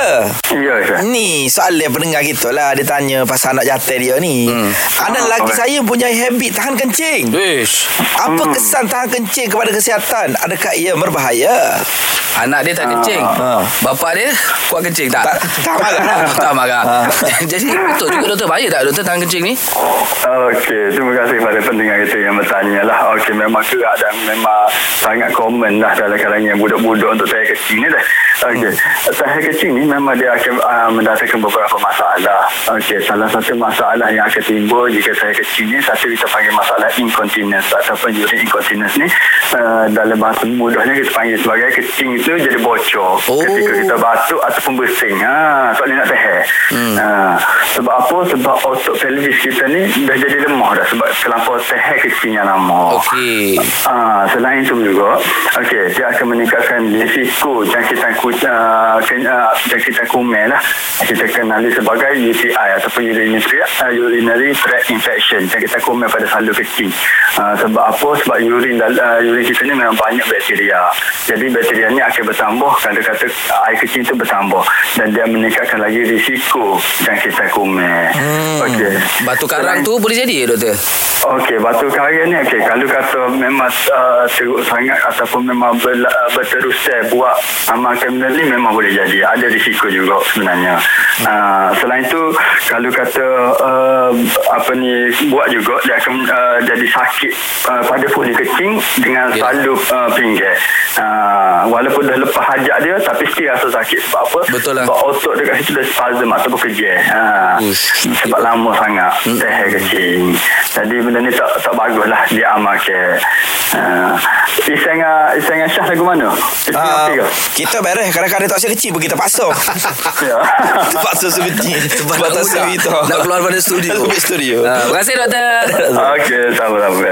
Doktor Ya Syah Ni soalan pendengar kita lah Dia tanya pasal anak jantan dia ni hmm. Anak lelaki alright. saya punya habit tahan kencing Wish. Apa Hmm. kesan tahan kencing kepada kesihatan? Adakah ia berbahaya? Anak dia tak kencing. Ah. Bapak dia kuat kencing tak? Tak, tak marah. tak marah. Ah. Jadi betul juga doktor. Bahaya tak doktor tahan kencing ni? Okey, terima kasih kepada pendengar kita yang bertanya lah. Okey, memang gerak dan memang sangat common lah dalam kalangan budak-budak untuk tahap kecil ni dah. Okey, hmm. tahap kecil ni memang dia akan uh, mendatangkan beberapa masalah. Okey, salah satu masalah yang akan timbul jika tahap kecil ni, satu kita panggil masalah incontinence ataupun urine incontinence ni. Uh, dalam bahasa mudahnya kita panggil sebagai kecing itu jadi bocor. Oh. Ketika kita batuk ataupun bersin. Ha, tak boleh nak tahap. Hmm. Ha, sebab apa? Sebab otot pelvis kita ni dah jadi lemah dah sebab terlampau tahap kecil yang lama. Okey. Ah, selain itu juga, okey, dia akan meningkatkan risiko jangkitan kucing, uh, uh, jangkitan kumen lah. Kita kenali sebagai UTI ataupun urinary, uh, urinary tract infection, jangkitan kumen pada salur kecil. Uh, sebab apa? Sebab urin uh, urin kita ni memang banyak bakteria. Jadi bakteria ni akan bertambah, kata-kata air kecil itu bertambah dan dia meningkatkan lagi risiko jangkitan kumen. Hmm. Okey. Batu karang Selain- tu boleh jadi doktor? Okey, batu karang ni okey kalau kata memang uh, teruk sangat ataupun memang ber, uh, berterusan buat amalkan benda ni memang boleh jadi. Ada risiko juga sebenarnya. Uh, selain tu kalau kata uh, apa ni buat juga dia akan uh, jadi sakit uh, pada foli kecing dengan yeah. salub uh, pinggir. Uh, walaupun dah lepas hajat dia tapi still rasa sakit sebab apa? Betul lah. Sebab otot dekat situ dah spasm ataupun kerja. Uh, Ush. sebab lama sangat Hmm. teh kecil. Jadi benda ni tak tak bagus lah dia amalkan. Uh, Iseng Iseng Syah lagu mana? Uh, uh, ke? kita beres kadang-kadang tak usah kecil pun kita paksa. Ya. Terpaksa kecil. Sebab tak kita. Nak keluar pada studio. Studio. Ah, terima kasih doktor. Okey, sama-sama.